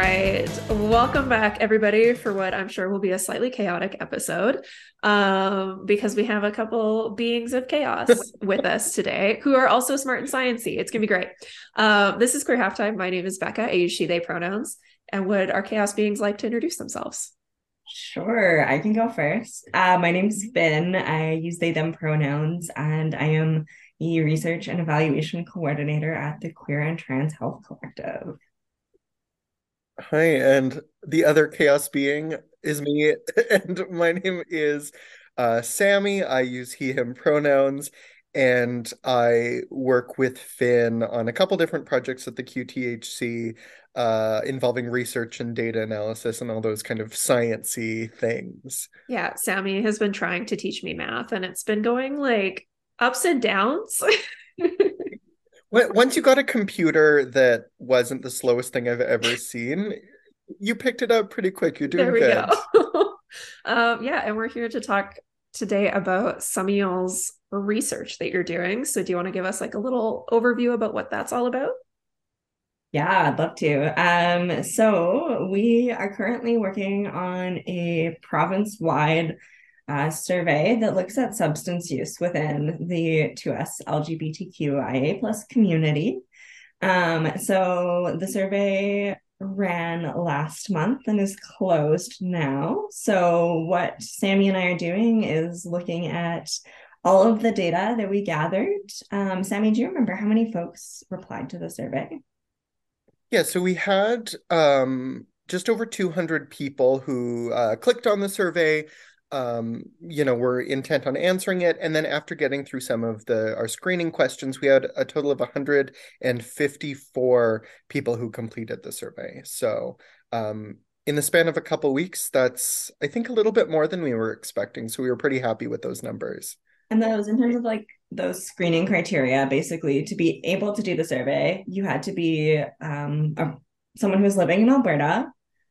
right. Welcome back, everybody, for what I'm sure will be a slightly chaotic episode. Um, because we have a couple beings of chaos with us today who are also smart and sciencey. It's gonna be great. Um, this is Queer Halftime. My name is Becca. I use she, they pronouns. And would our chaos beings like to introduce themselves? Sure, I can go first. Uh, my name's Finn. I use they, them pronouns, and I am the research and evaluation coordinator at the Queer and Trans Health Collective. Hi, and the other chaos being is me, and my name is uh, Sammy. I use he, him pronouns, and I work with Finn on a couple different projects at the QTHC uh, involving research and data analysis and all those kind of sciency things. Yeah, Sammy has been trying to teach me math, and it's been going like ups and downs. Once you got a computer that wasn't the slowest thing I've ever seen, you picked it up pretty quick. You're doing there we good. Go. um, yeah, and we're here to talk today about some of y'all's research that you're doing. So, do you want to give us like a little overview about what that's all about? Yeah, I'd love to. Um, so we are currently working on a province-wide uh, survey that looks at substance use within the 2S LGBTQIA plus community. Um, so the survey ran last month and is closed now. So what Sammy and I are doing is looking at all of the data that we gathered. Um, Sammy, do you remember how many folks replied to the survey? Yeah, so we had um, just over 200 people who uh, clicked on the survey um, you know, were intent on answering it. And then after getting through some of the our screening questions, we had a total of 154 people who completed the survey. So um, in the span of a couple weeks, that's I think a little bit more than we were expecting. So we were pretty happy with those numbers. And those in terms of like those screening criteria, basically to be able to do the survey, you had to be um, a, someone who was living in Alberta,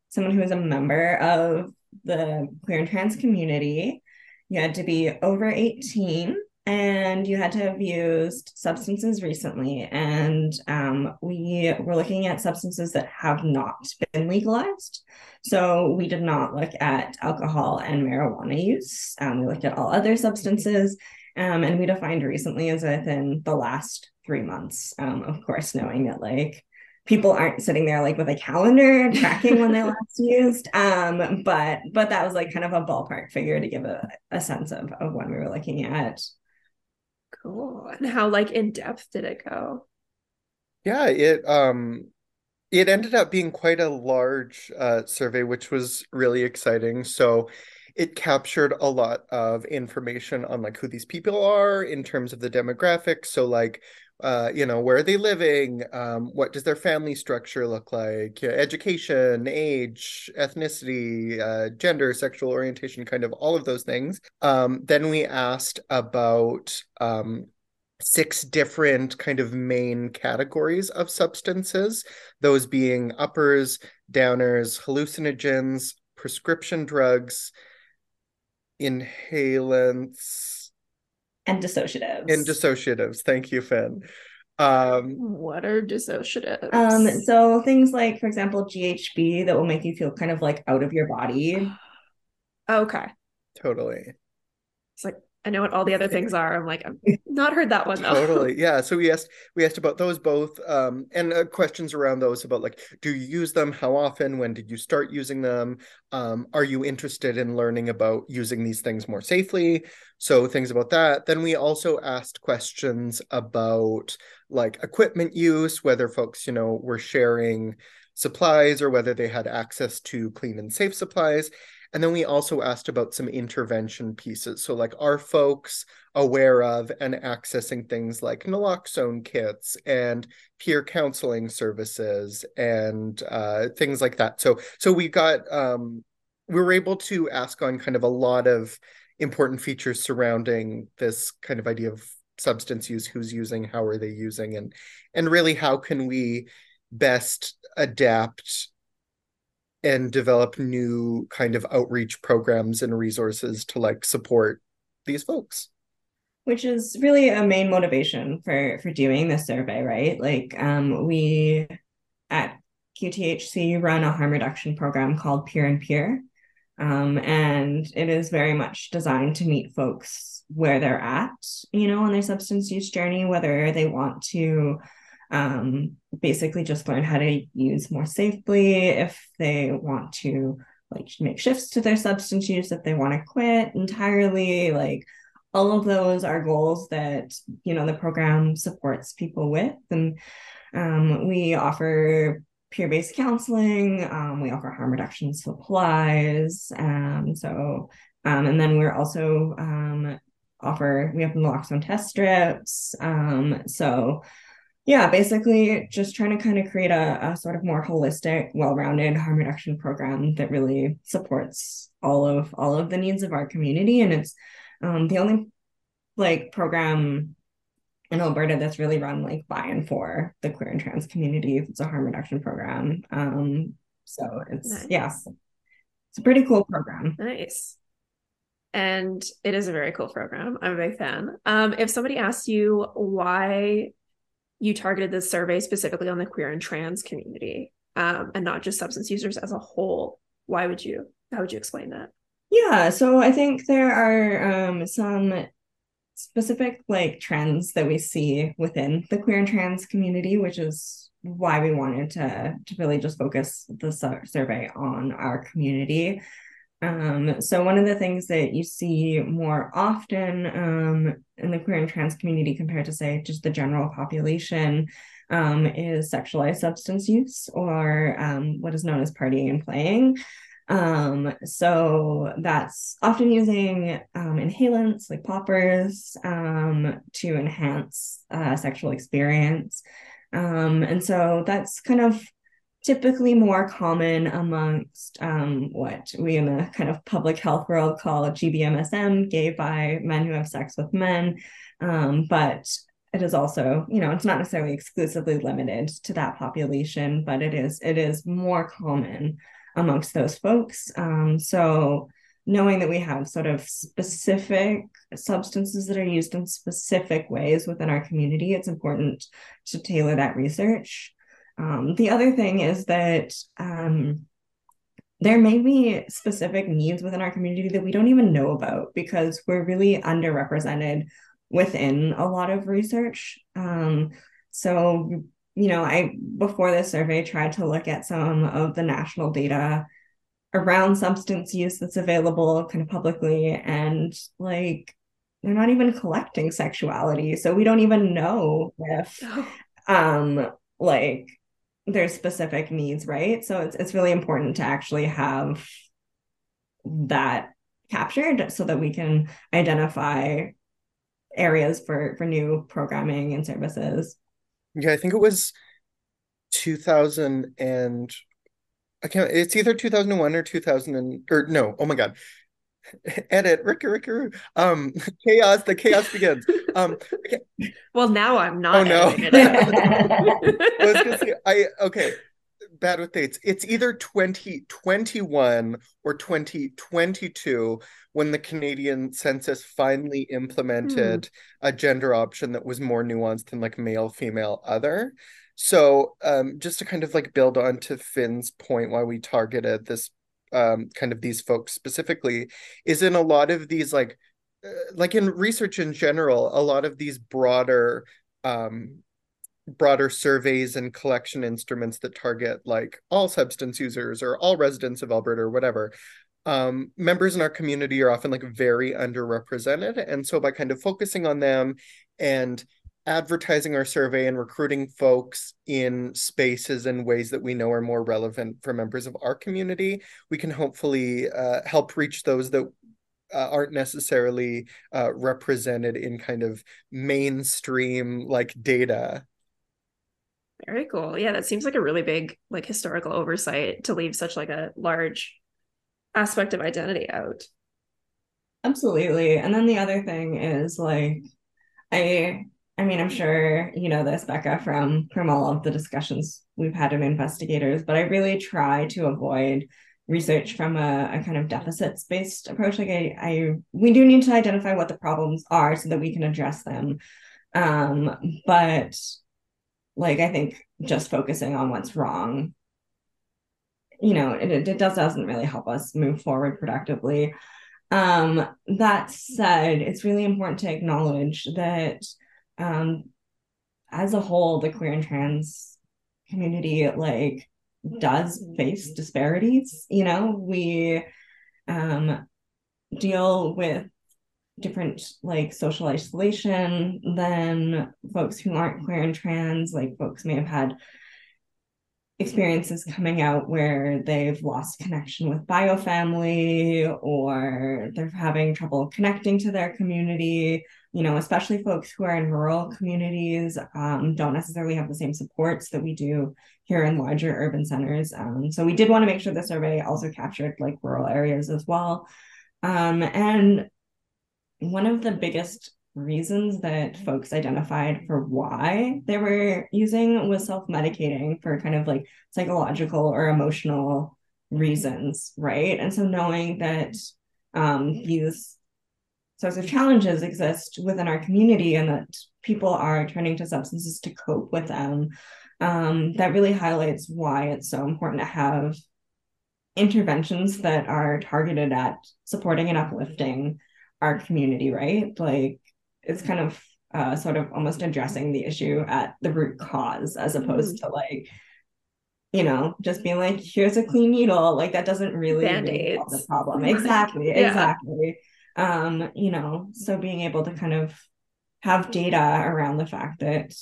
someone who was a member of the queer and trans community. You had to be over 18 and you had to have used substances recently. And um, we were looking at substances that have not been legalized. So we did not look at alcohol and marijuana use. Um, we looked at all other substances. Um, and we defined recently as within the last three months. Um, of course, knowing that like people aren't sitting there like with a calendar tracking when they last used. Um but but that was like kind of a ballpark figure to give a, a sense of of when we were looking at. Cool. And how like in depth did it go? Yeah it um it ended up being quite a large uh, survey which was really exciting. So it captured a lot of information on like who these people are in terms of the demographics. So like uh, you know, where are they living? Um, what does their family structure look like? Education, age, ethnicity, uh, gender, sexual orientation, kind of all of those things. Um, then we asked about um, six different kind of main categories of substances, those being uppers, downers, hallucinogens, prescription drugs, inhalants and dissociatives. And dissociatives. Thank you, Finn. Um, what are dissociatives? Um, so things like, for example, GHB that will make you feel kind of like out of your body. okay. Totally. It's like I know what all the other things are. I'm like, I've not heard that one though. totally. Yeah. So we asked we asked about those both, um, and uh, questions around those about like, do you use them? How often? When did you start using them? Um, are you interested in learning about using these things more safely? So things about that. Then we also asked questions about like equipment use, whether folks, you know, were sharing supplies or whether they had access to clean and safe supplies and then we also asked about some intervention pieces. So, like, are folks aware of and accessing things like naloxone kits and peer counseling services and uh, things like that? So, so we got um, we were able to ask on kind of a lot of important features surrounding this kind of idea of substance use who's using how are they using and and really how can we best adapt and develop new kind of outreach programs and resources to like support these folks which is really a main motivation for for doing this survey right like um we at QTHC run a harm reduction program called Peer and Peer. Um, and it is very much designed to meet folks where they're at, you know, on their substance use journey, whether they want to um, basically just learn how to use more safely, if they want to like make shifts to their substance use, if they want to quit entirely, like all of those are goals that you know the program supports people with. And um, we offer peer-based counseling um, we offer harm reduction supplies um, so um, and then we're also um, offer we have naloxone test strips um, so yeah basically just trying to kind of create a, a sort of more holistic well-rounded harm reduction program that really supports all of all of the needs of our community and it's um, the only like program in Alberta that's really run like by and for the queer and trans community. It's a harm reduction program. Um, so it's nice. yeah, it's a pretty cool program. Nice. And it is a very cool program. I'm a big fan. Um, if somebody asks you why you targeted this survey specifically on the queer and trans community, um, and not just substance users as a whole, why would you? How would you explain that? Yeah, so I think there are um, some specific like trends that we see within the queer and trans community, which is why we wanted to to really just focus the survey on our community. Um, so one of the things that you see more often um, in the queer and trans community compared to say just the general population um, is sexualized substance use or um, what is known as partying and playing. Um, so that's often using um, inhalants like poppers to enhance uh, sexual experience. And so that's kind of typically more common amongst um, what we in the kind of public health world call GBMSM, gay bi men who have sex with men. Um, but it is also, you know, it's not necessarily exclusively limited to that population, but it is it is more common amongst those folks. Um, so knowing that we have sort of specific substances that are used in specific ways within our community, it's important to tailor that research. Um, the other thing is that um, there may be specific needs within our community that we don't even know about because we're really underrepresented within a lot of research. Um, so you know, I before this survey tried to look at some of the national data around substance use that's available kind of publicly and like they're not even collecting sexuality so we don't even know if um like there's specific needs right so it's it's really important to actually have that captured so that we can identify areas for for new programming and services yeah, I think it was 2000 and I can't it's either 2001 or 2000 and or no, oh my god. Edit Ricky Ricky um chaos the chaos begins. Um okay. well now I'm not Oh no. I say I okay bad with dates. It's either 2021 or 2022 when the Canadian census finally implemented hmm. a gender option that was more nuanced than like male, female, other. So um, just to kind of like build on to Finn's point why we targeted this um, kind of these folks specifically is in a lot of these like like in research in general, a lot of these broader um, broader surveys and collection instruments that target like all substance users or all residents of Alberta or whatever, um, members in our community are often like very underrepresented. And so by kind of focusing on them and advertising our survey and recruiting folks in spaces and ways that we know are more relevant for members of our community, we can hopefully uh, help reach those that uh, aren't necessarily uh, represented in kind of mainstream like data very cool. Yeah, that seems like a really big like historical oversight to leave such like a large aspect of identity out. Absolutely. And then the other thing is like I I mean, I'm sure you know this, Becca, from from all of the discussions we've had in investigators, but I really try to avoid research from a, a kind of deficits based approach. Like I, I we do need to identify what the problems are so that we can address them. Um, but like I think just focusing on what's wrong you know, it, it does doesn't really help us move forward productively. Um, that said, it's really important to acknowledge that um, as a whole, the queer and trans community like does face disparities. You know, we um, deal with different like social isolation than folks who aren't queer and trans. Like folks may have had experiences coming out where they've lost connection with biofamily or they're having trouble connecting to their community you know especially folks who are in rural communities um, don't necessarily have the same supports that we do here in larger urban centers. Um, so we did want to make sure the survey also captured like rural areas as well. Um, and one of the biggest reasons that folks identified for why they were using was self-medicating for kind of like psychological or emotional reasons right? And so knowing that um, these sorts of challenges exist within our community and that people are turning to substances to cope with them um, that really highlights why it's so important to have interventions that are targeted at supporting and uplifting our community right? Like it's kind of uh, sort of almost addressing the issue at the root cause as opposed mm-hmm. to like you know just being like here's a clean needle. Like that doesn't really, really solve the problem. Exactly yeah. exactly um you know so being able to kind of have data around the fact that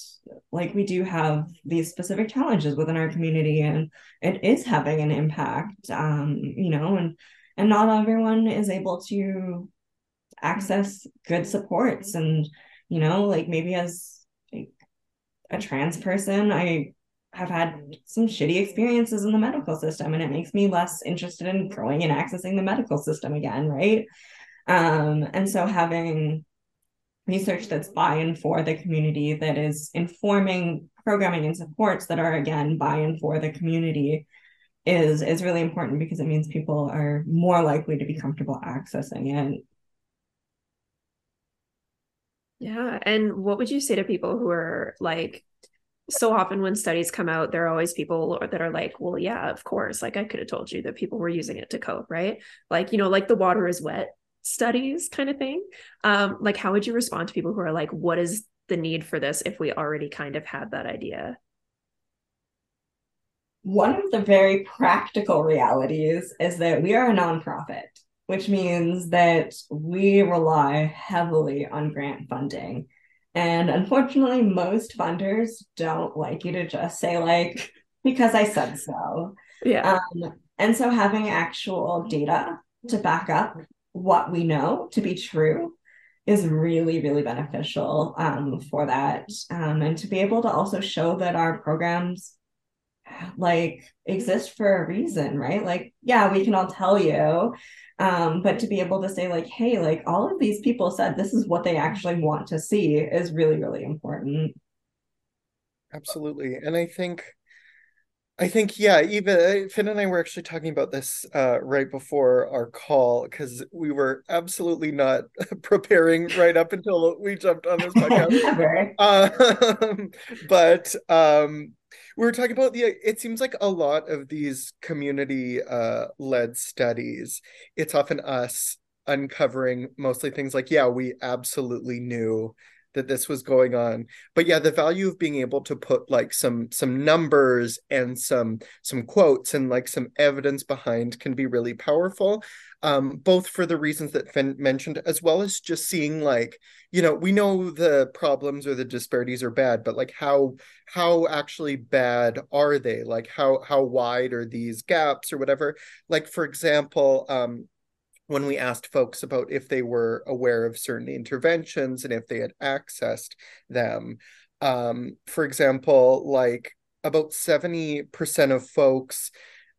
like we do have these specific challenges within our community and it is having an impact um you know and and not everyone is able to access good supports and you know like maybe as like a trans person i have had some shitty experiences in the medical system and it makes me less interested in going and accessing the medical system again right um and so having research that's by and for the community that is informing programming and supports that are again by and for the community is is really important because it means people are more likely to be comfortable accessing it yeah. And what would you say to people who are like, so often when studies come out, there are always people that are like, well, yeah, of course. Like I could have told you that people were using it to cope, right? Like, you know, like the water is wet studies kind of thing. Um, like how would you respond to people who are like, what is the need for this if we already kind of had that idea? One of the very practical realities is that we are a nonprofit which means that we rely heavily on grant funding. And unfortunately, most funders don't like you to just say, like, because I said so. Yeah. Um, and so having actual data to back up what we know to be true is really, really beneficial um, for that. Um, and to be able to also show that our programs like exist for a reason, right? Like, yeah, we can all tell you um, but to be able to say like hey like all of these people said this is what they actually want to see is really really important absolutely and i think I think yeah, even uh, Finn and I were actually talking about this uh, right before our call because we were absolutely not preparing right up until we jumped on this podcast. um, but um, we were talking about the it seems like a lot of these community uh led studies it's often us uncovering mostly things like yeah we absolutely knew that this was going on but yeah the value of being able to put like some some numbers and some some quotes and like some evidence behind can be really powerful um, both for the reasons that Finn mentioned, as well as just seeing like, you know, we know the problems or the disparities are bad, but like how how actually bad are they? Like how how wide are these gaps or whatever? Like for example, um, when we asked folks about if they were aware of certain interventions and if they had accessed them. Um, for example, like about 70% of folks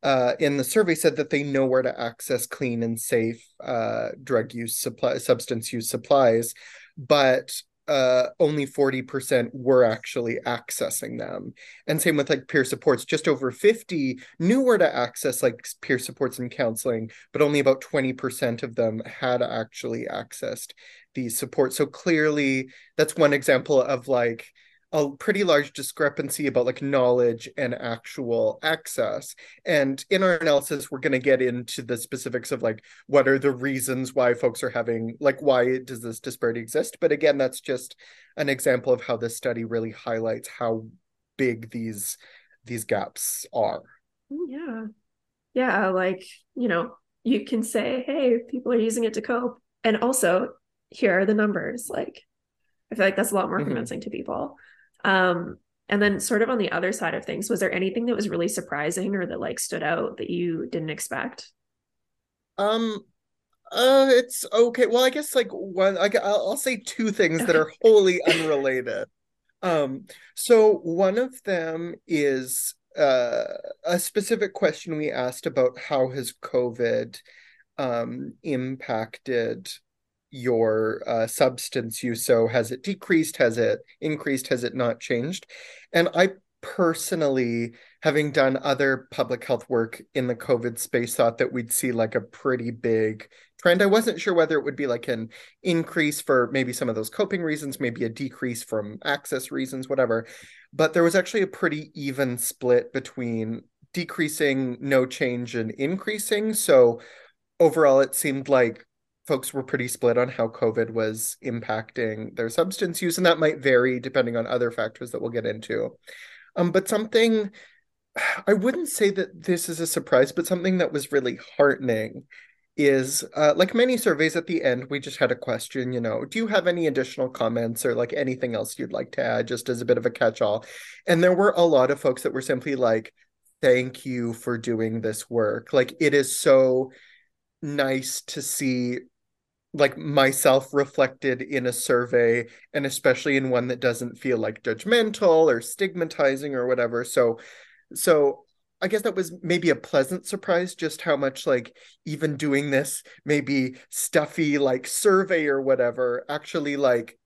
uh, in the survey said that they know where to access clean and safe uh, drug use supply substance use supplies, but uh, only 40% were actually accessing them. And same with like peer supports, just over 50 knew where to access like peer supports and counseling, but only about 20% of them had actually accessed these supports. So clearly, that's one example of like a pretty large discrepancy about like knowledge and actual access. And in our analysis, we're going to get into the specifics of like what are the reasons why folks are having like why does this disparity exist? But again, that's just an example of how this study really highlights how big these these gaps are. Yeah. Yeah, like, you know, you can say, hey, people are using it to cope. And also, here are the numbers. Like, I feel like that's a lot more mm-hmm. convincing to people. Um, and then sort of on the other side of things, was there anything that was really surprising or that like stood out that you didn't expect? Um, uh, it's okay. Well, I guess like one, I, I'll say two things that are wholly unrelated. Um, so one of them is uh, a specific question we asked about how has COVID um, impacted your uh, substance use. So has it decreased? Has it increased? Has it not changed? And I personally, having done other public health work in the COVID space, thought that we'd see like a pretty big trend. I wasn't sure whether it would be like an increase for maybe some of those coping reasons, maybe a decrease from access reasons, whatever. But there was actually a pretty even split between decreasing, no change, and increasing. So overall, it seemed like folks were pretty split on how COVID was impacting their substance use, and that might vary depending on other factors that we'll get into. Um, but something I wouldn't say that this is a surprise, but something that was really heartening is uh, like many surveys at the end, we just had a question, you know, do you have any additional comments or like anything else you'd like to add, just as a bit of a catch all? And there were a lot of folks that were simply like, thank you for doing this work. Like, it is so nice to see like myself reflected in a survey and especially in one that doesn't feel like judgmental or stigmatizing or whatever. So so i guess that was maybe a pleasant surprise just how much like even doing this maybe stuffy like survey or whatever actually like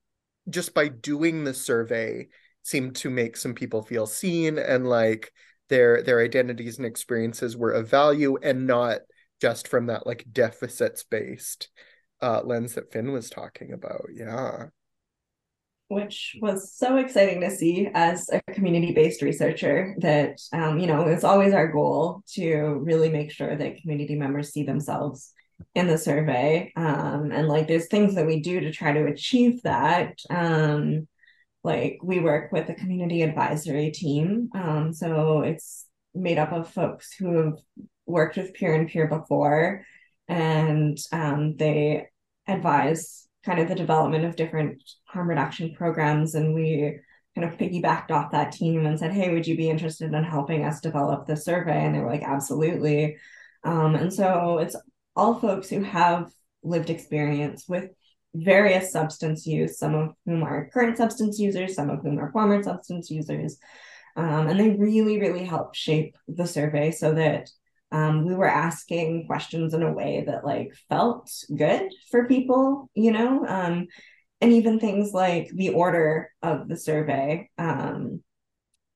just by doing the survey seemed to make some people feel seen and like their their identities and experiences were of value and not just from that like deficits based uh, lens that Finn was talking about. Yeah. Which was so exciting to see as a community based researcher that, um, you know, it's always our goal to really make sure that community members see themselves in the survey. Um, and like there's things that we do to try to achieve that. Um, like we work with a community advisory team. Um, so it's made up of folks who have worked with peer and peer before and um, they advise kind of the development of different harm reduction programs and we kind of piggybacked off that team and said hey would you be interested in helping us develop the survey? And they were like absolutely. Um, and so it's all folks who have lived experience with various substance use some of whom are current substance users some of whom are former substance users. Um, and they really really help shape the survey so that um, we were asking questions in a way that like felt good for people, you know, um, and even things like the order of the survey, um,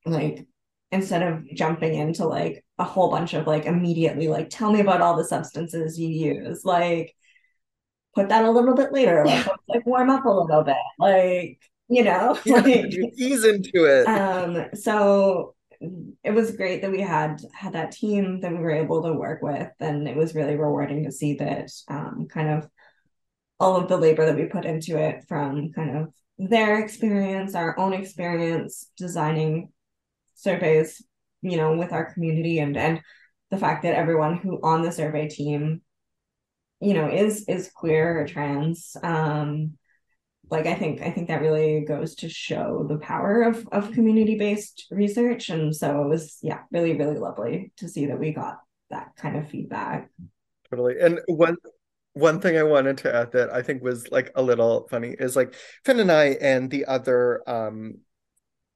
like instead of jumping into like a whole bunch of like immediately like tell me about all the substances you use, like put that a little bit later, like, like warm up a little bit, like you know, like ease into it. Um, so it was great that we had had that team that we were able to work with and it was really rewarding to see that um, kind of all of the labor that we put into it from kind of their experience our own experience designing surveys you know with our community and and the fact that everyone who on the survey team you know is is queer or trans um like I think I think that really goes to show the power of of community based research, and so it was yeah really really lovely to see that we got that kind of feedback. Totally, and one one thing I wanted to add that I think was like a little funny is like Finn and I and the other um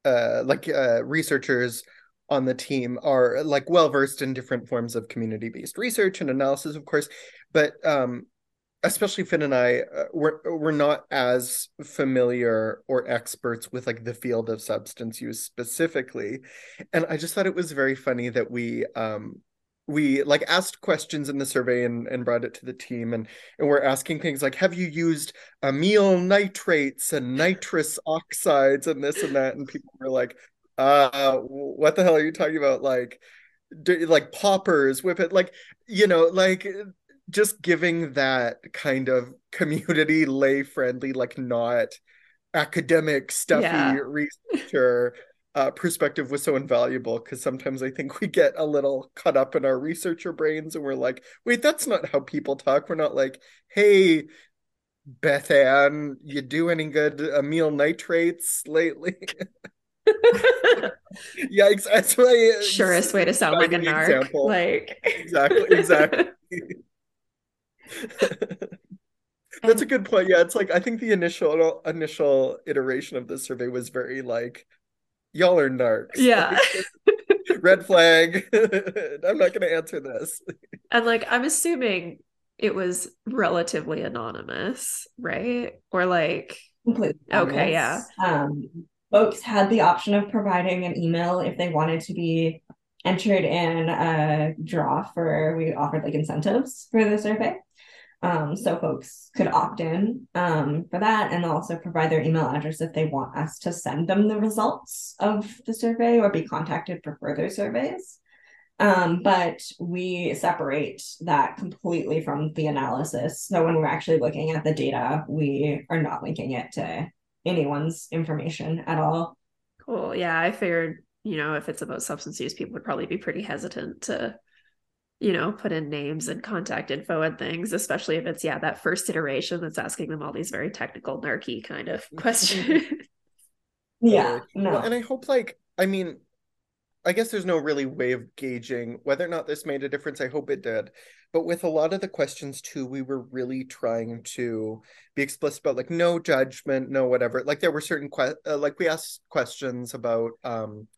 uh like uh researchers on the team are like well versed in different forms of community based research and analysis of course. But um especially Finn and I, uh, we're we're not as familiar or experts with like the field of substance use specifically, and I just thought it was very funny that we um we like asked questions in the survey and, and brought it to the team. And and we're asking things like have you used amyl nitrates and nitrous oxides and this and that? And people were like uh what the hell are you talking about? Like like poppers whip it like you know like just giving that kind of community lay friendly like not academic stuffy yeah. researcher uh, perspective was so invaluable because sometimes I think we get a little caught up in our researcher brains and we're like, wait, that's not how people talk. We're not like, hey, Beth Ann, you do any good amyl nitrates lately? Yikes! that's my surest way to sound like a narc. Example. Like exactly, exactly. that's a good point. Yeah, it's like I think the initial initial iteration of this survey was very like y'all are narcs. Yeah. Red flag. I'm not going to answer this. And like, I'm assuming it was relatively anonymous, right? Or like, completely okay, yeah. Um, folks had the option of providing an email if they wanted to be entered in a draw for we offered like incentives for the survey um, so folks could opt in um, for that and also provide their email address if they want us to send them the results of the survey or be contacted for further surveys. Um, but we separate that completely from the analysis. So when we're actually looking at the data, we are not linking it to anyone's information at all. Cool. Yeah, I figured, you know, if it's about substance use, people would probably be pretty hesitant to you know, put in names and contact info and things, especially if it's, yeah, that first iteration that's asking them all these very technical, narky kind of questions. yeah. No. Well, and I hope, like, I mean, I guess there's no really way of gauging whether or not this made a difference. I hope it did. But with a lot of the questions too, we were really trying to be explicit about like no judgment, no whatever. Like there were certain que- uh, like we asked questions about um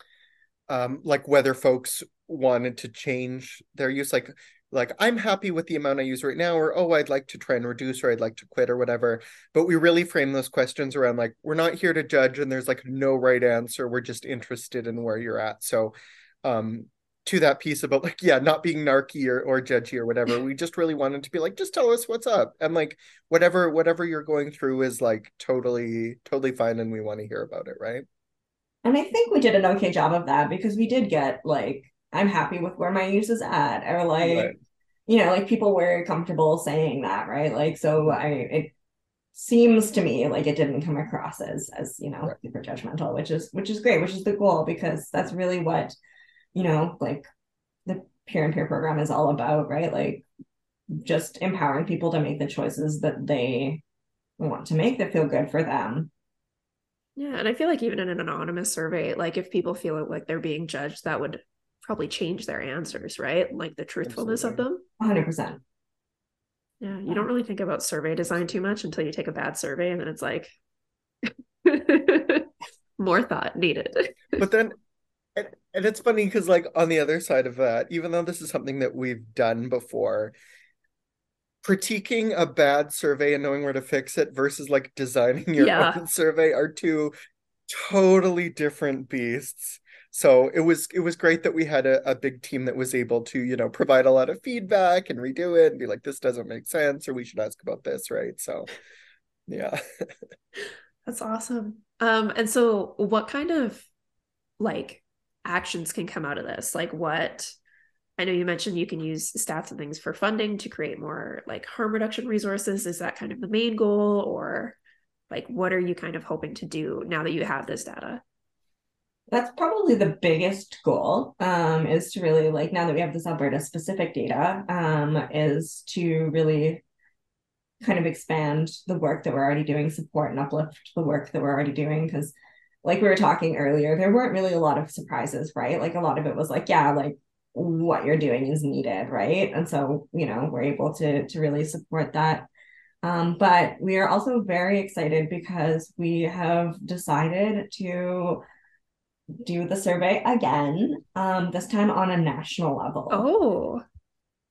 um like whether folks wanted to change their use like like i'm happy with the amount i use right now or oh i'd like to try and reduce or i'd like to quit or whatever. But we really frame those questions around like we're not here to judge and there's like no right answer. We're just interested in where you're at. So um to that piece about like yeah not being narky or, or judgy or whatever we just really wanted to be like just tell us what's up. And like whatever whatever you're going through is like totally totally fine and we want to hear about it right? And i think we did an okay job of that because we did get like I'm happy with where my use is at, or like, right. you know, like people were comfortable saying that, right? Like, so mm-hmm. I, it seems to me like it didn't come across as, as you know, right. super judgmental, which is, which is great, which is the goal because that's really what, you know, like the peer and peer program is all about, right? Like, just empowering people to make the choices that they want to make that feel good for them. Yeah, and I feel like even in an anonymous survey, like if people feel like they're being judged, that would probably change their answers, right? Like the truthfulness Absolutely. of them. 100%. Yeah, you don't really think about survey design too much until you take a bad survey and then it's like more thought needed. But then and, and it's funny because like on the other side of that, even though this is something that we've done before, critiquing a bad survey and knowing where to fix it versus like designing your yeah. own survey are two totally different beasts so it was it was great that we had a, a big team that was able to you know provide a lot of feedback and redo it and be like this doesn't make sense or we should ask about this right? So yeah. That's awesome. Um and so what kind of like actions can come out of this? Like what I know you mentioned you can use stats and things for funding to create more like harm reduction resources. Is that kind of the main goal, or like what are you kind of hoping to do now that you have this data? That's probably the biggest goal um, is to really like now that we have this alberta specific data um, is to really kind of expand the work that we're already doing support and uplift the work that we're already doing because like we were talking earlier there weren't really a lot of surprises right? Like a lot of it was like yeah like what you're doing is needed right? And so you know we're able to to really support that. Um, but we are also very excited because we have decided to do the survey again, um, this time on a national level. Oh,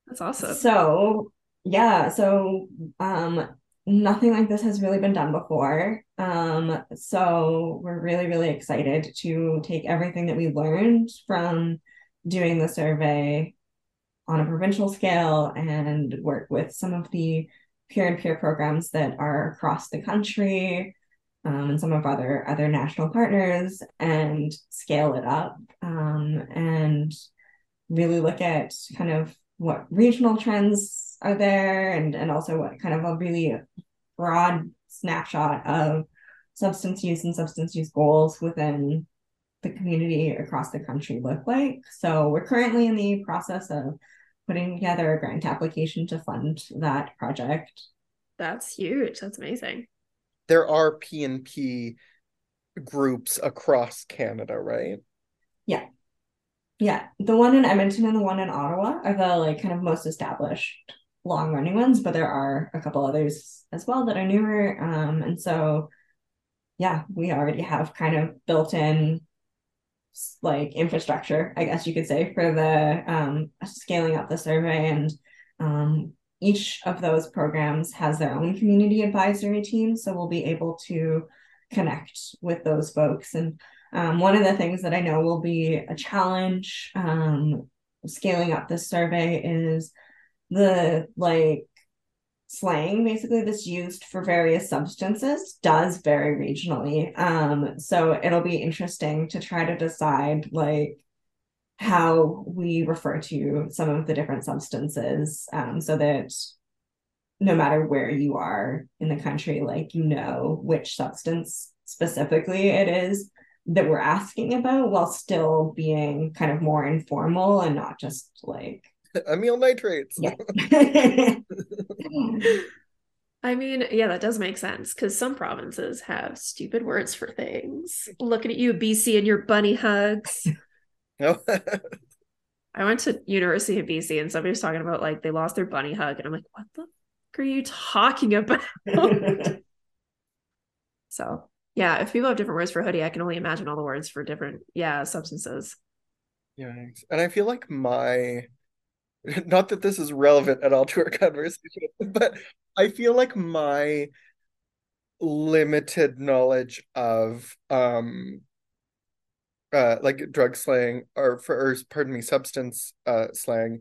that's awesome. So, yeah, so um, nothing like this has really been done before. Um, so, we're really, really excited to take everything that we learned from doing the survey on a provincial scale and work with some of the peer and peer programs that are across the country um, and some of other other national partners and scale it up um, and really look at kind of what regional trends are there and and also what kind of a really broad snapshot of substance use and substance use goals within the community across the country look like. So we're currently in the process of putting together a grant application to fund that project. That's huge. That's amazing. There are P&P groups across Canada, right? Yeah. Yeah. The one in Edmonton and the one in Ottawa are the like kind of most established long running ones, but there are a couple others as well that are newer. Um, and so yeah, we already have kind of built in like infrastructure, I guess you could say, for the um, scaling up the survey. And um, each of those programs has their own community advisory team. So we'll be able to connect with those folks. And um, one of the things that I know will be a challenge um, scaling up this survey is the like slang basically that's used for various substances does vary regionally um so it'll be interesting to try to decide like how we refer to some of the different substances um so that no matter where you are in the country like you know which substance specifically it is that we're asking about while still being kind of more informal and not just like amyl nitrates. Yeah. I mean, yeah, that does make sense because some provinces have stupid words for things. Looking at you, BC, and your bunny hugs. No. I went to University of BC and somebody was talking about like they lost their bunny hug, and I'm like, what the fuck are you talking about? so yeah, if people have different words for hoodie, I can only imagine all the words for different yeah substances. Yeah, and I feel like my not that this is relevant at all to our conversation, but I feel like my limited knowledge of um uh like drug slang or for or, pardon me substance uh slang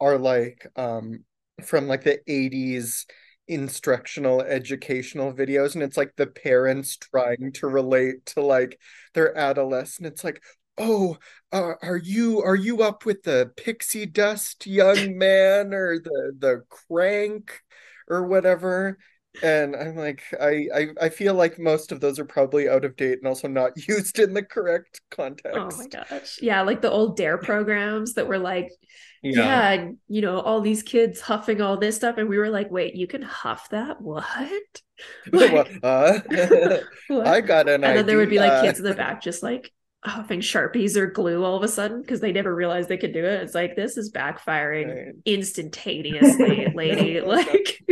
are like um from like the 80s instructional educational videos and it's like the parents trying to relate to like their adolescent. It's like oh uh, are you are you up with the pixie dust young man or the the crank or whatever and i'm like I, I i feel like most of those are probably out of date and also not used in the correct context oh my gosh yeah like the old DARE programs that were like yeah. yeah you know all these kids huffing all this stuff and we were like wait you can huff that what like, uh, what? i got an and idea. then there would be like kids in the back just like huffing sharpies or glue all of a sudden because they never realized they could do it. It's like this is backfiring right. instantaneously, lady. like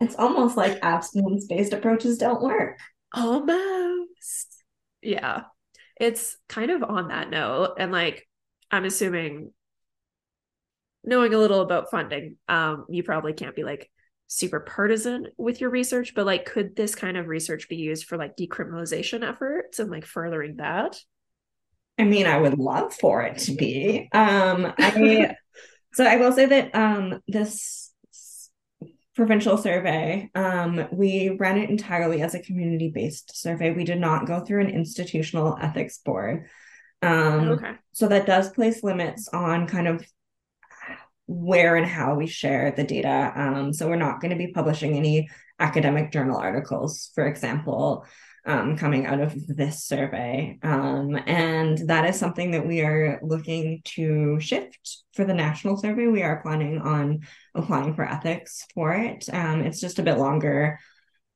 it's almost like abstinence based approaches don't work. Almost. Yeah. It's kind of on that note. And like I'm assuming knowing a little about funding, um, you probably can't be like super partisan with your research, but like could this kind of research be used for like decriminalization efforts and like furthering that? I mean, I would love for it to be. Um, I so I will say that um, this provincial survey, um, we ran it entirely as a community-based survey. We did not go through an institutional ethics board. Um, okay. So that does place limits on kind of where and how we share the data. Um, so we're not going to be publishing any academic journal articles, for example um, coming out of this survey. Um, and that is something that we are looking to shift for the national survey. We are planning on applying for ethics for it. Um, it's just a bit longer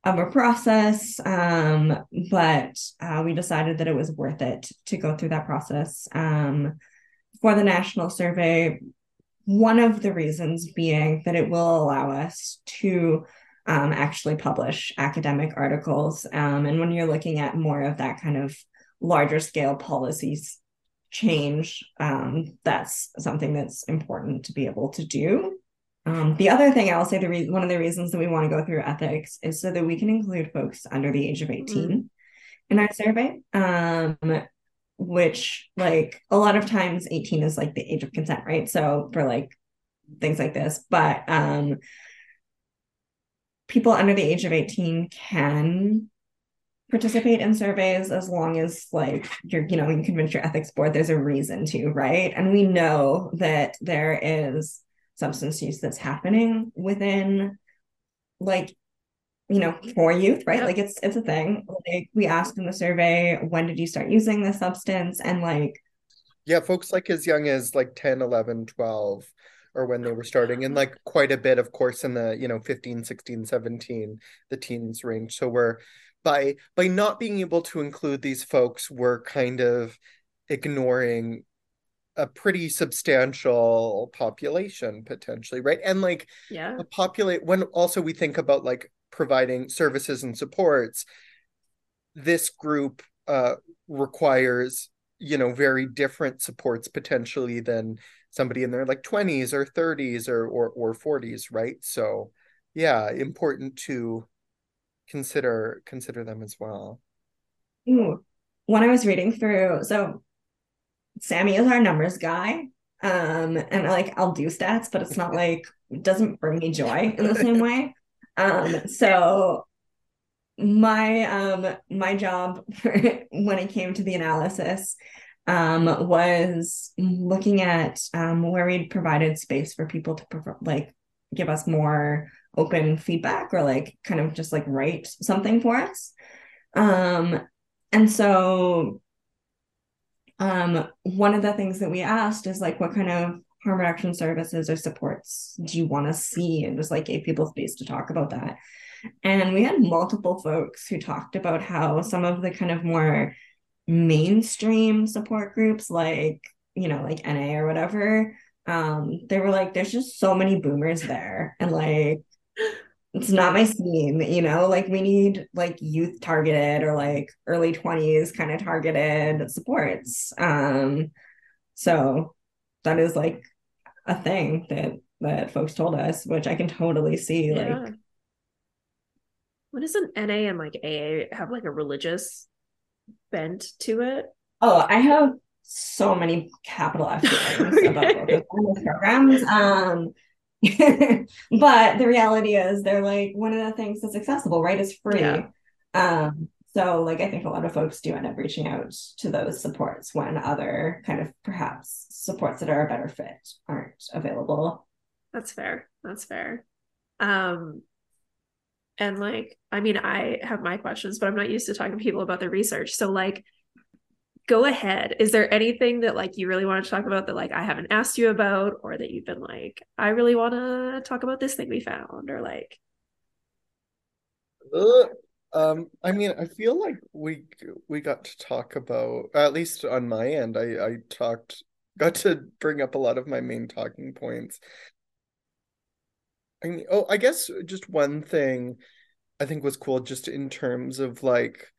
of a process, um, but uh, we decided that it was worth it to go through that process um, for the national survey. One of the reasons being that it will allow us to um, actually publish academic articles. Um, and when you're looking at more of that kind of larger scale policies change, um, that's something that's important to be able to do. Um, the other thing I'll say, the re- one of the reasons that we want to go through ethics is so that we can include folks under the age of 18 mm-hmm. in our survey. Um, which like a lot of times 18 is like the age of consent, right? So for like things like this. But um, people under the age of 18 can participate in surveys as long as like you're you know you convince your ethics board there's a reason to right? And we know that there is substance use that's happening within like you know for youth right? Like it's it's a thing. Like we asked in the survey when did you start using the substance? And like yeah folks like as young as like 10 11 12 or when they were starting and like quite a bit of course in the you know 15 16 17 the teens range. So we're by by not being able to include these folks we're kind of ignoring a pretty substantial population potentially right? And like yeah. populate when also we think about like providing services and supports this group uh requires you know very different supports potentially than somebody in their like 20s or 30s or or, or 40s right so yeah important to consider consider them as well Ooh. when i was reading through so sammy is our numbers guy um and like i'll do stats but it's not like it doesn't bring me joy in the same way um so my um my job when it came to the analysis um was looking at um where we'd provided space for people to prefer, like give us more open feedback or like kind of just like write something for us. Um and so um one of the things that we asked is like what kind of harm reduction services or supports do you want to see? And just like gave people space to talk about that and we had multiple folks who talked about how some of the kind of more mainstream support groups like you know like na or whatever um they were like there's just so many boomers there and like it's not my scene, you know, like we need like youth targeted or like early 20s kind of targeted supports. Um, so that is like a thing that that folks told us, which I can totally see. Yeah. Like what doesn't NA and like AA have like a religious bent to it? Oh, I have so many capital F okay. about both programs. Um but the reality is they're like one of the things that's accessible, right? It's free. Yeah. Um, so like I think a lot of folks do end up reaching out to those supports when other kind of perhaps supports that are a better fit aren't available. That's fair. That's fair. Um and like I mean I have my questions, but I'm not used to talking to people about their research. So like go ahead. Is there anything that like you really want to talk about that like I haven't asked you about or that you've been like I really want to talk about this thing we found or like uh, um I mean I feel like we we got to talk about at least on my end I I talked got to bring up a lot of my main talking points. I mean, oh, I guess just one thing I think was cool just in terms of like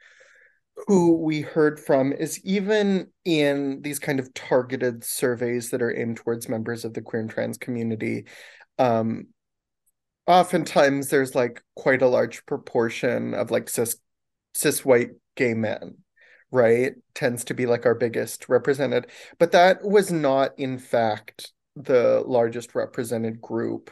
who we heard from is even in these kind of targeted surveys that are aimed towards members of the queer and trans community um oftentimes there's like quite a large proportion of like cis cis white gay men right tends to be like our biggest represented. But that was not in fact the largest represented group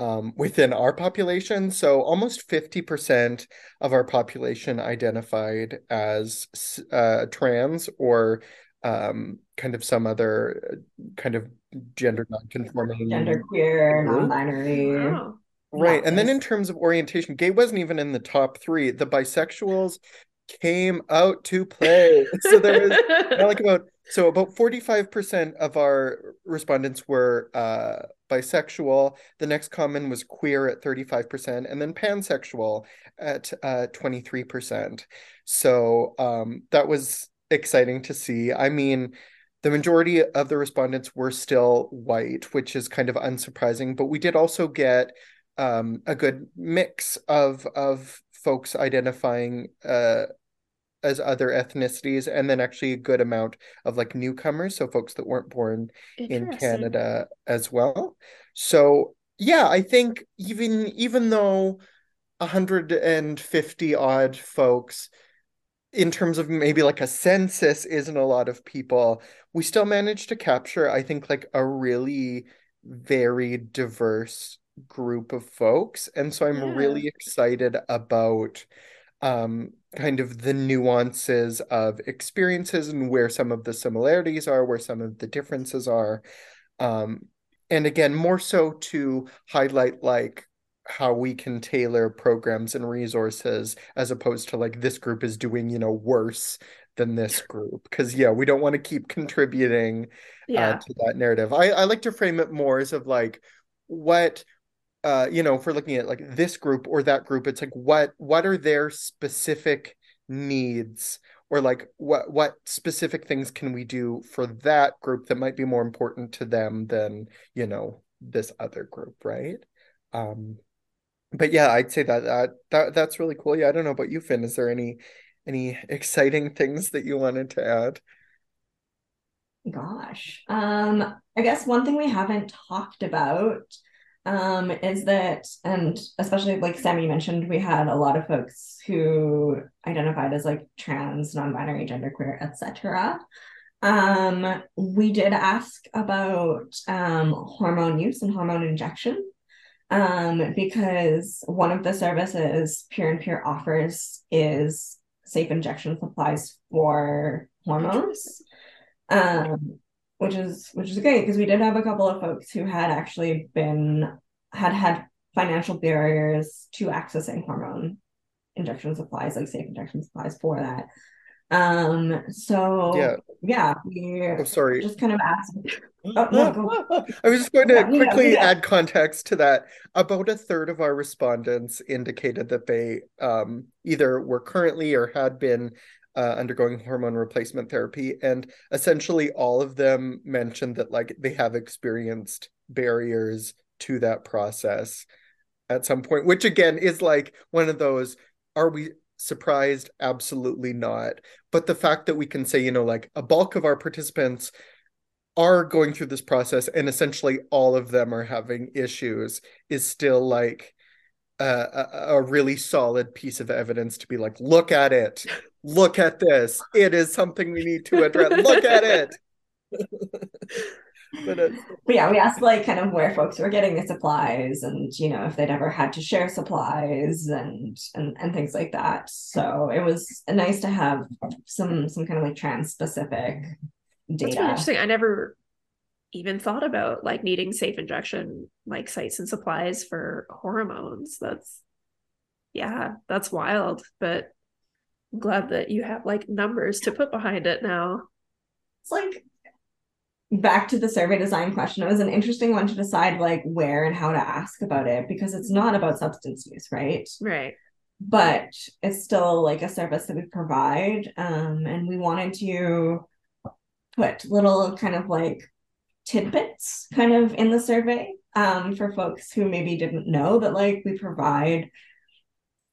um, within our population. So almost 50% of our population identified as uh, trans or um, kind of some other uh, kind of gender non-conforming. Gender queer non-binary. Wow. right. And then in terms of orientation gay wasn't even in the top three. The bisexuals came out to play so there was like about so about 45% of our respondents were uh, bisexual. The next common was queer at 35%, and then pansexual at uh, 23%. So um, that was exciting to see. I mean, the majority of the respondents were still white, which is kind of unsurprising, but we did also get um, a good mix of of folks identifying uh, as other ethnicities and then actually a good amount of like newcomers so folks that weren't born in canada as well so yeah i think even even though 150 odd folks in terms of maybe like a census isn't a lot of people we still managed to capture i think like a really very diverse group of folks. And so I'm Yeah. really excited about um, kind of the nuances of experiences and where some of the similarities are, where some of the differences are. Um, and again, more so to highlight like how we can tailor programs and resources as opposed to like this group is doing, you know, worse than this group. Because yeah, we don't want to keep contributing uh, to that narrative. I, I like to frame it more as of like what uh you know if we're looking at like this group or that group it's like what what are their specific needs? Or like what what specific things can we do for that group that might be more important to them than you know this other group right? Um but yeah I'd say that that, that that's really cool. Yeah I don't know about you Finn. Is there any any exciting things that you wanted to add? Gosh. Um, I guess one thing we haven't talked about um is that and especially like Sammy mentioned, we had a lot of folks who identified as like trans, non-binary, genderqueer, etc. Um, we did ask about um hormone use and hormone injection. Um, because one of the services Peer and Peer offers is safe injection supplies for hormones um, which is which is great because we did have a couple of folks who had actually been had had financial barriers to accessing hormone injection supplies, like safe injection supplies for that. Um, so yeah yeah, we oh sorry just kind of asked. Oh, no. I was just going to Yeah, yeah, quickly yeah. add context to that. About a third of our respondents indicated that they um, either were currently or had been uh, undergoing hormone replacement therapy, and essentially all of them mentioned that like they have experienced barriers to that process at some point, which again is like one of those, are we surprised? Absolutely not. But the fact that we can say, you know, like a bulk of our participants are going through this process and essentially all of them are having issues is still like a, a, a really solid piece of evidence to be like, look at it. Look at this. It is something we need to address. Look at it. but it's, But yeah, we asked like kind of where folks were getting the supplies and you know if they'd ever had to share supplies and and and things like that. So it was nice to have some some kind of like trans specific That's really data. interesting. I never even thought about like needing safe injection like sites and supplies for hormones. That's yeah, that's wild. But I'm glad that you have like numbers to put behind it now. It's like back to the survey design question. It was an interesting one to decide like where and how to ask about it because it's not about substance use, right? Right. But it's still like a service that we provide. Um, and we wanted to put little kind of like tidbits kind of in the survey um, for folks who maybe didn't know that like we provide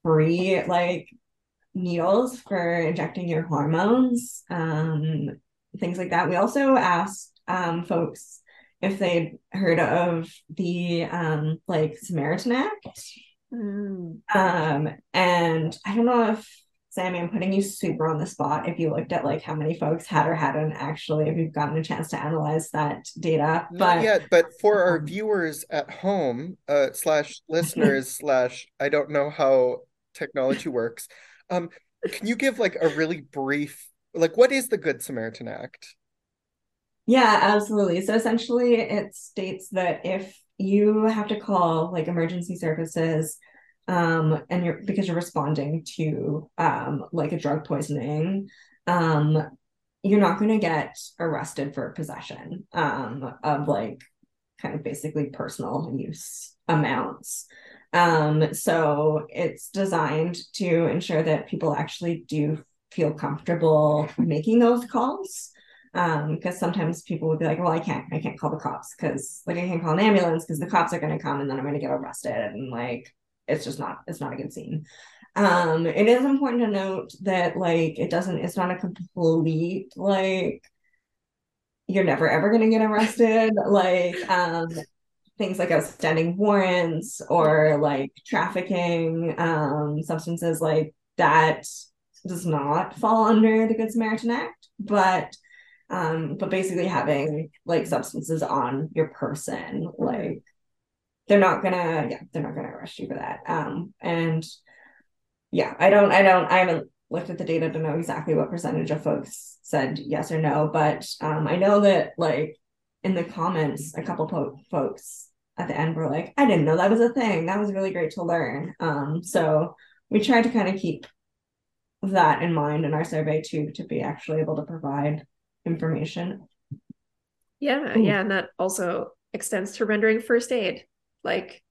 free like needles for injecting your hormones, um, things like that. We also asked um, folks if they'd heard of the um, like Samaritan Act. Mm. Um, and I don't know if Sammy, I'm putting you super on the spot. If you looked at like how many folks had or hadn't actually, if you've gotten a chance to analyze that data, not but yet, but for our um, viewers at home, uh, slash listeners, slash I don't know how technology works. Um, can you give like a really brief, like what is the Good Samaritan Act? Yeah, absolutely. So essentially, it states that if you have to call like emergency services, um, and you're because you're responding to um like a drug poisoning, um, you're not going to get arrested for possession um of like kind of basically personal use amounts. Um, so it's designed to ensure that people actually do feel comfortable making those calls. Um because sometimes people would be like well i can't i can't call the cops because like i can't call an ambulance because the cops are going to come and then i'm going to get arrested and like it's just not it's not a good scene. Um it is important to note that like it doesn't it's not a complete like you're never ever going to get arrested like um things like outstanding warrants or like trafficking um substances like that does not fall under the good samaritan act but Um, but basically having like substances on your person, like they're not gonna, yeah, they're not gonna arrest you for that. Um, and yeah, I don't, I don't, I haven't looked at the data to know exactly what percentage of folks said yes or no, but um, I know that like in the comments, a couple po- folks at the end were like, I didn't know that was a thing. That was really great to learn. Um, so we tried to kind of keep that in mind in our survey too, to be actually able to provide information. Yeah, Ooh. yeah, and that also extends to rendering first aid. Like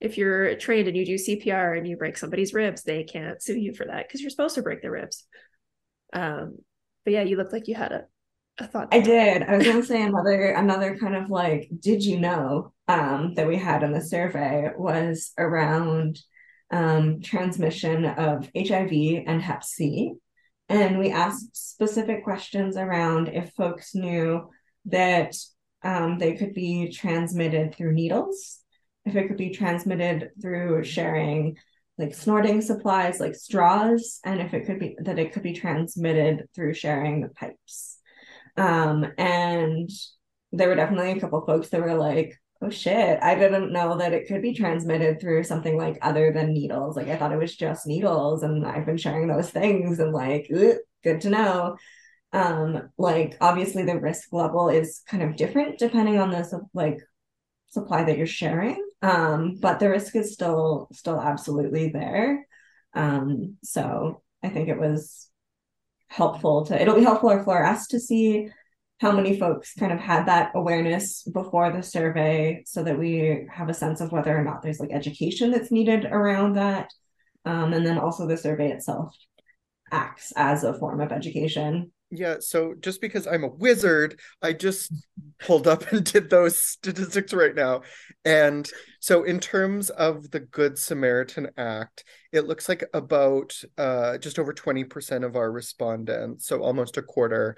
if you're trained and you do CPR and you break somebody's ribs, they can't sue you for that because you're supposed to break their ribs. Um, but yeah, you looked like you had a, a thought. I did. I was gonna say another another kind of like, did you know um that we had in the survey was around um transmission of HIV and Hep C. And we asked specific questions around if folks knew that um, they could be transmitted through needles, if it could be transmitted through sharing like snorting supplies like straws, and if it could be that it could be transmitted through sharing pipes. Um, and there were definitely a couple folks that were like, oh shit, I didn't know that it could be transmitted through something like other than needles. Like I thought it was just needles, and I've been sharing those things, and like, good to know. Um, like obviously the risk level is kind of different depending on the like supply that you're sharing. Um, but the risk is still still absolutely there. Um, so I think it was helpful to it'll be helpful for us to see how many folks kind of had that awareness before the survey so that we have a sense of whether or not there's like education that's needed around that um, and then also the survey itself acts as a form of education yeah so just because i'm a wizard i just pulled up and did those statistics right now and so in terms of the good samaritan act it looks like about uh, just over 20% of our respondents so almost a quarter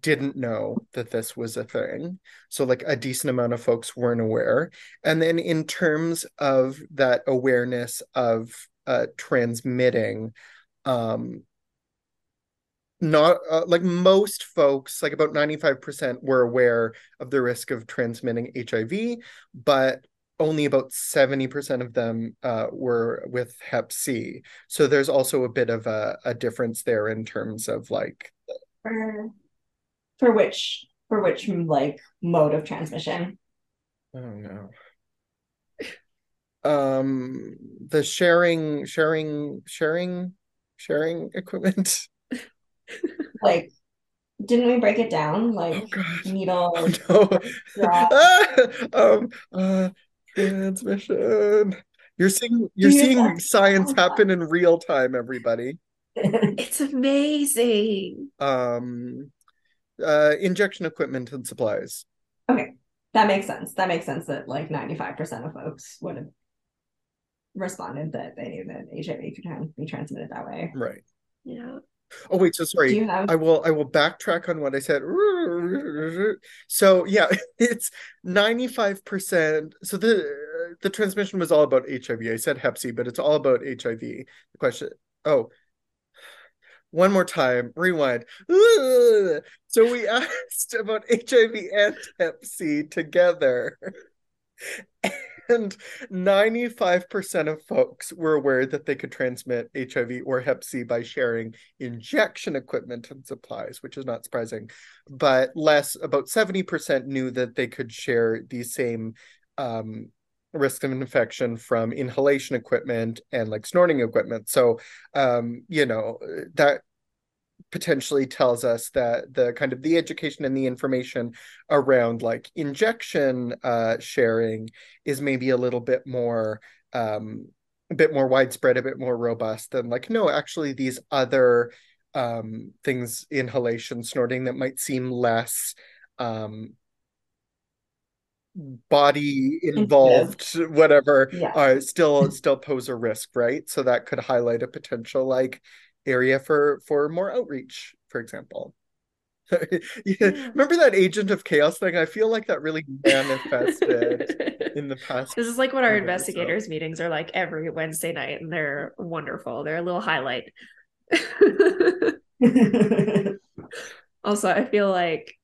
didn't know that this was a thing. So, like, a decent amount of folks weren't aware. And then, in terms of that awareness of uh, transmitting, um, not uh, like most folks, like about 95% were aware of the risk of transmitting HIV, but only about 70% of them uh, were with Hep C. So there's also a bit of a, a difference there in terms of like for for which for which like mode of transmission? I don't know. Um, the sharing, sharing, sharing, sharing equipment. like, didn't we break it down? Like oh, needle. Oh, no. um, uh, transmission. You're seeing you're seeing science happen in real time, everybody. it's amazing. Um, uh, injection equipment and supplies. Okay, that makes sense. That makes sense that like 95% of folks would have responded that they knew that HIV could be transmitted that way. Right. Yeah. Oh wait, so sorry. Have... I will I will backtrack on what I said. So yeah, it's 95%. So the the transmission was all about HIV. I said Hep C, but it's all about HIV. The question oh, one more time, rewind. So we asked about HIV and Hep C together. And 95% of folks were aware that they could transmit HIV or Hep C by sharing injection equipment and supplies, which is not surprising. But less, about 70% knew that they could share the same um, risk of infection from inhalation equipment and like snorting equipment. So, um, you know, that potentially tells us that the kind of the education and the information around like injection uh, sharing is maybe a little bit more um, a bit more widespread, a bit more robust than like no, actually these other um, things, inhalation, snorting that might seem less um, body involved whatever yeah. uh, still still pose a risk right so that could highlight a potential like area for for more outreach for example yeah. yeah. remember that agent of chaos thing i feel like that really manifested in the past this is like what our investigators so. meetings are like every wednesday night and they're wonderful they're a little highlight Also, I feel like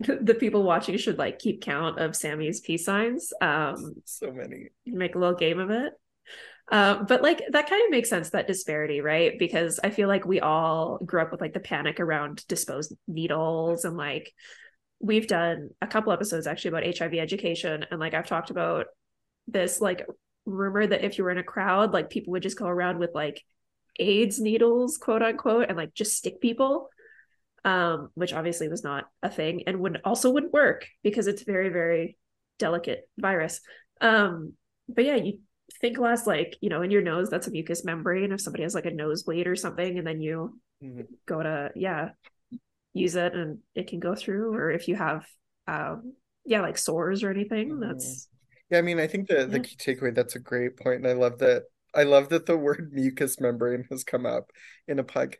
the people watching should like keep count of Sammy's peace signs. Um, so many. Make a little game of it. Uh, but like that kind of makes sense that disparity, right? Because I feel like we all grew up with like the panic around disposed needles and like we've done a couple episodes actually about HIV education and like I've talked about this like rumor that if you were in a crowd, like people would just go around with like AIDS needles, quote unquote, and like just stick people. Um, which obviously was not a thing and would also wouldn't work because it's very, very delicate virus. Um, but yeah, you think less like, you know, in your nose, that's a mucous membrane. If somebody has like a nosebleed or something, and then you mm-hmm. go to, yeah, use it and it can go through, or if you have um yeah, like sores or anything, mm-hmm. that's yeah, I mean, I think the the key takeaway that's a great point, and I love that. I love that the word mucous membrane has come up in a podcast.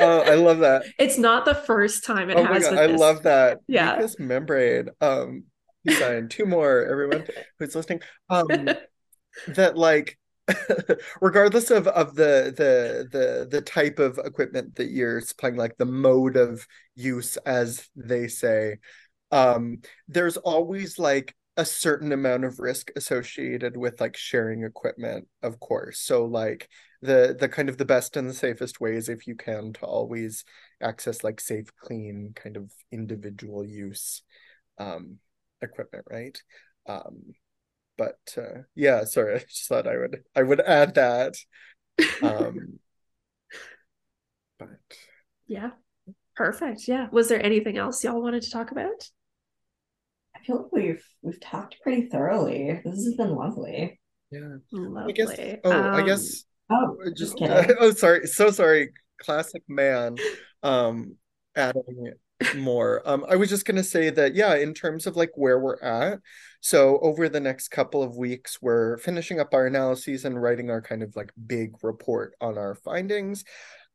uh, I love that. It's not the first time it oh has. I this. love that. Yeah, mucous membrane. Um, sign two more. Everyone who's listening. Um, that like regardless of of the the the the type of equipment that you're supplying like the mode of use as they say um there's always like a certain amount of risk associated with like sharing equipment of course. So like the the kind of the best and the safest ways if you can to always access like safe clean kind of individual use um equipment right? Um but uh yeah sorry i just thought i would i would add that um but yeah perfect yeah was there anything else y'all wanted to talk about I feel like we've we've talked pretty thoroughly. This has been lovely. Yeah. Lovely. I guess oh, um, I guess oh just uh, oh sorry. So sorry. Classic man. Um adding more. Um I was just gonna say that yeah, in terms of like where we're at. So over the next couple of weeks, we're finishing up our analyses and writing our kind of like big report on our findings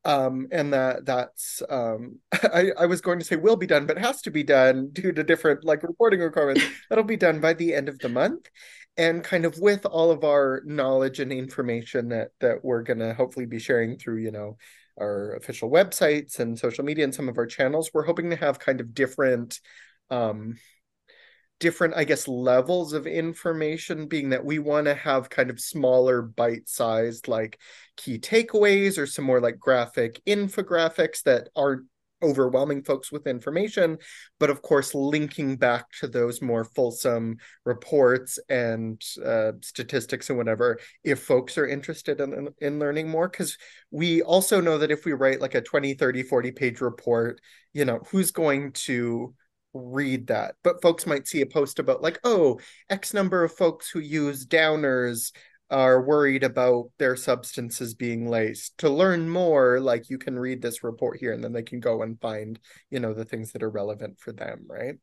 um and that that's um I, I was going to say will be done but has to be done due to different like reporting requirements that'll be done by the end of the month and kind of with all of our knowledge and information that that we're going to hopefully be sharing through you know our official websites and social media and some of our channels we're hoping to have kind of different um different i guess levels of information being that we want to have kind of smaller bite-sized like key takeaways or some more like graphic infographics that aren't overwhelming folks with information but of course linking back to those more fulsome reports and uh, statistics and whatever if folks are interested in, in learning more. Because we also know that if we write like a 20 30 40 page report you know who's going to read that? But folks might see a post about like oh x number of folks who use downers are worried about their substances being laced. To learn more like you can read this report here and then they can go and find you know the things that are relevant for them right?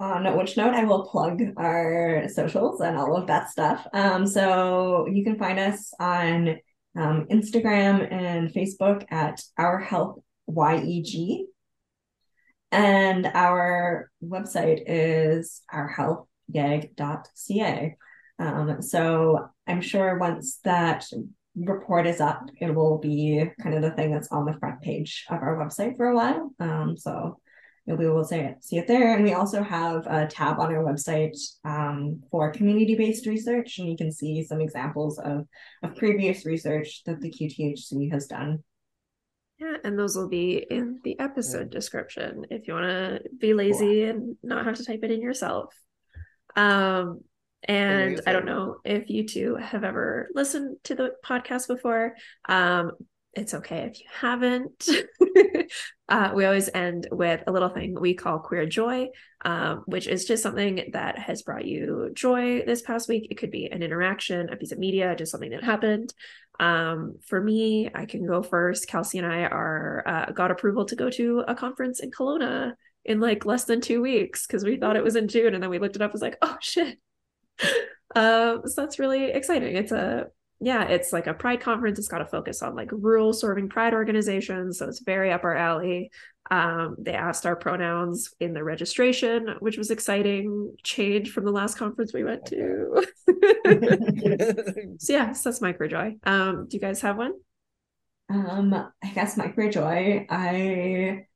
On which note i will plug our socials and all of that stuff. Um, so you can find us on um, instagram and facebook at our health yeg and our website is ourhealthyeg.ca. Um, so I'm sure once that report is up, it will be kind of the thing that's on the front page of our website for a while. Um, so you'll be able to see it, there. And we also have a tab on our website um, for community-based research, and you can see some examples of, of previous research that the QTHC has done. Yeah, and those will be in the episode description if you want to be lazy and not have to type it in yourself. Um, and Amazing. I don't know if you two have ever listened to the podcast before. Um, it's okay if you haven't. uh, we always end with a little thing we call queer joy, um, which is just something that has brought you joy this past week. It could be an interaction, a piece of media, just something that happened. Um, for me, I can go first. Kelsey and I are uh, got approval to go to a conference in Kelowna in like less than two weeks because we thought it was in June, and then we looked it up. Was like, oh shit. um, so that's really exciting. It's a yeah, it's like a pride conference. It's got to focus on like rural serving pride organizations. So it's very up our alley. Um, they asked our pronouns in the registration, which was exciting change from the last conference we went to. so yeah, so that's microjoy. Um, do you guys have one? Um, I guess microjoy. I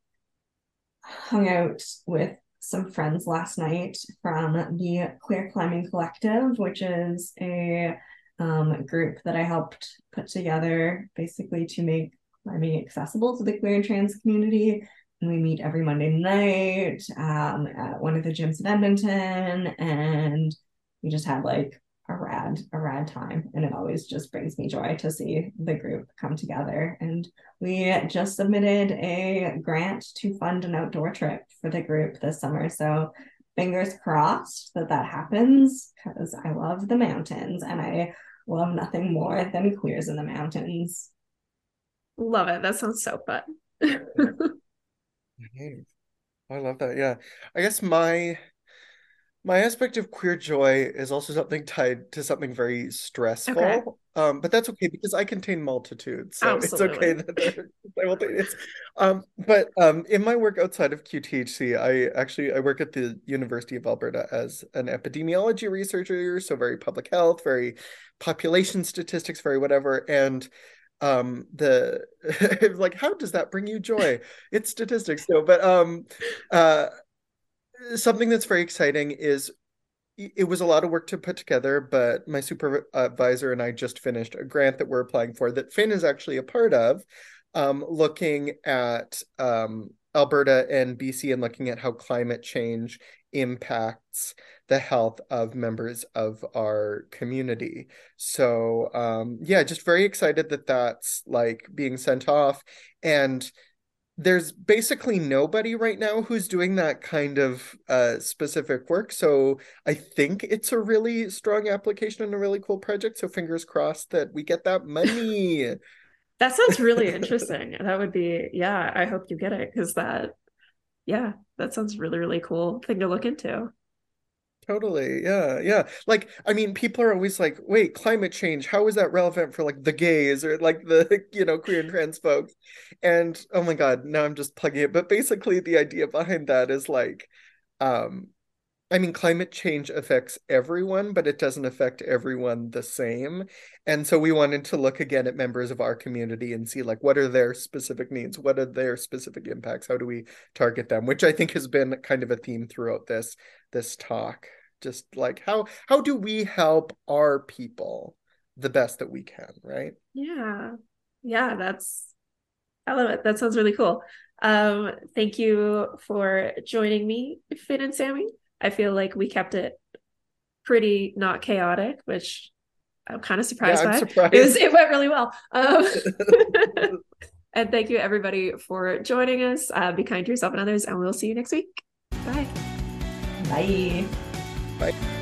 hung out with some friends last night from the Queer Climbing Collective, which is a um, group that I helped put together basically to make climbing accessible to the queer and trans community. And we meet every Monday night um, at one of the gyms in Edmonton, and we just had like a rad a rad time. And it always just brings me joy to see the group come together. And we just submitted a grant to fund an outdoor trip for the group this summer. So fingers crossed that that happens because i love the mountains and i love nothing more than queers in the mountains. Love it. That sounds so fun. I love that. Yeah. I guess my my aspect of queer joy is also something tied to something very stressful. Okay. Um, but that's okay because I contain multitudes. So Absolutely. it's okay that they're simultaneous. Um, but um, in my work outside of QTHC, I actually I work at the University of Alberta as an epidemiology researcher, so very public health, very population statistics, very whatever. And um the like how does that bring you joy it's statistics no but um uh something that's very exciting is it was a lot of work to put together, but my supervisor and I just finished a grant that we're applying for that Finn is actually a part of, um, looking at um, Alberta and BC and looking at how climate change impacts the health of members of our community. So, um, yeah, just very excited that that's like being sent off. And there's basically nobody right now who's doing that kind of uh, specific work. So I think it's a really strong application and a really cool project. So fingers crossed that we get that money. that sounds really interesting. That would be, yeah, I hope you get it because that, yeah, that sounds really, really cool thing to look into. Totally. Yeah. Yeah. Like, I mean, people are always like, wait, climate change, how is that relevant for like the gays or like the, you know, queer and trans folks? And oh my God, now I'm just plugging it. But basically the idea behind that is like, um, I mean, climate change affects everyone, but it doesn't affect everyone the same. And so we wanted to look again at members of our community and see like what are their specific needs, what are their specific impacts, how do we target them, which I think has been kind of a theme throughout this this talk. Just like how how do we help our people the best that we can, right? Yeah. Yeah, that's I love it. That sounds really cool. Um, thank you for joining me, Finn and Sammy. I feel like we kept it pretty not chaotic, which I'm kind of surprised yeah, by. Surprised. It, was, it went really well. Um, and thank you everybody for joining us. Uh, be kind to yourself and others, and we'll see you next week. Bye. Bye. Bye.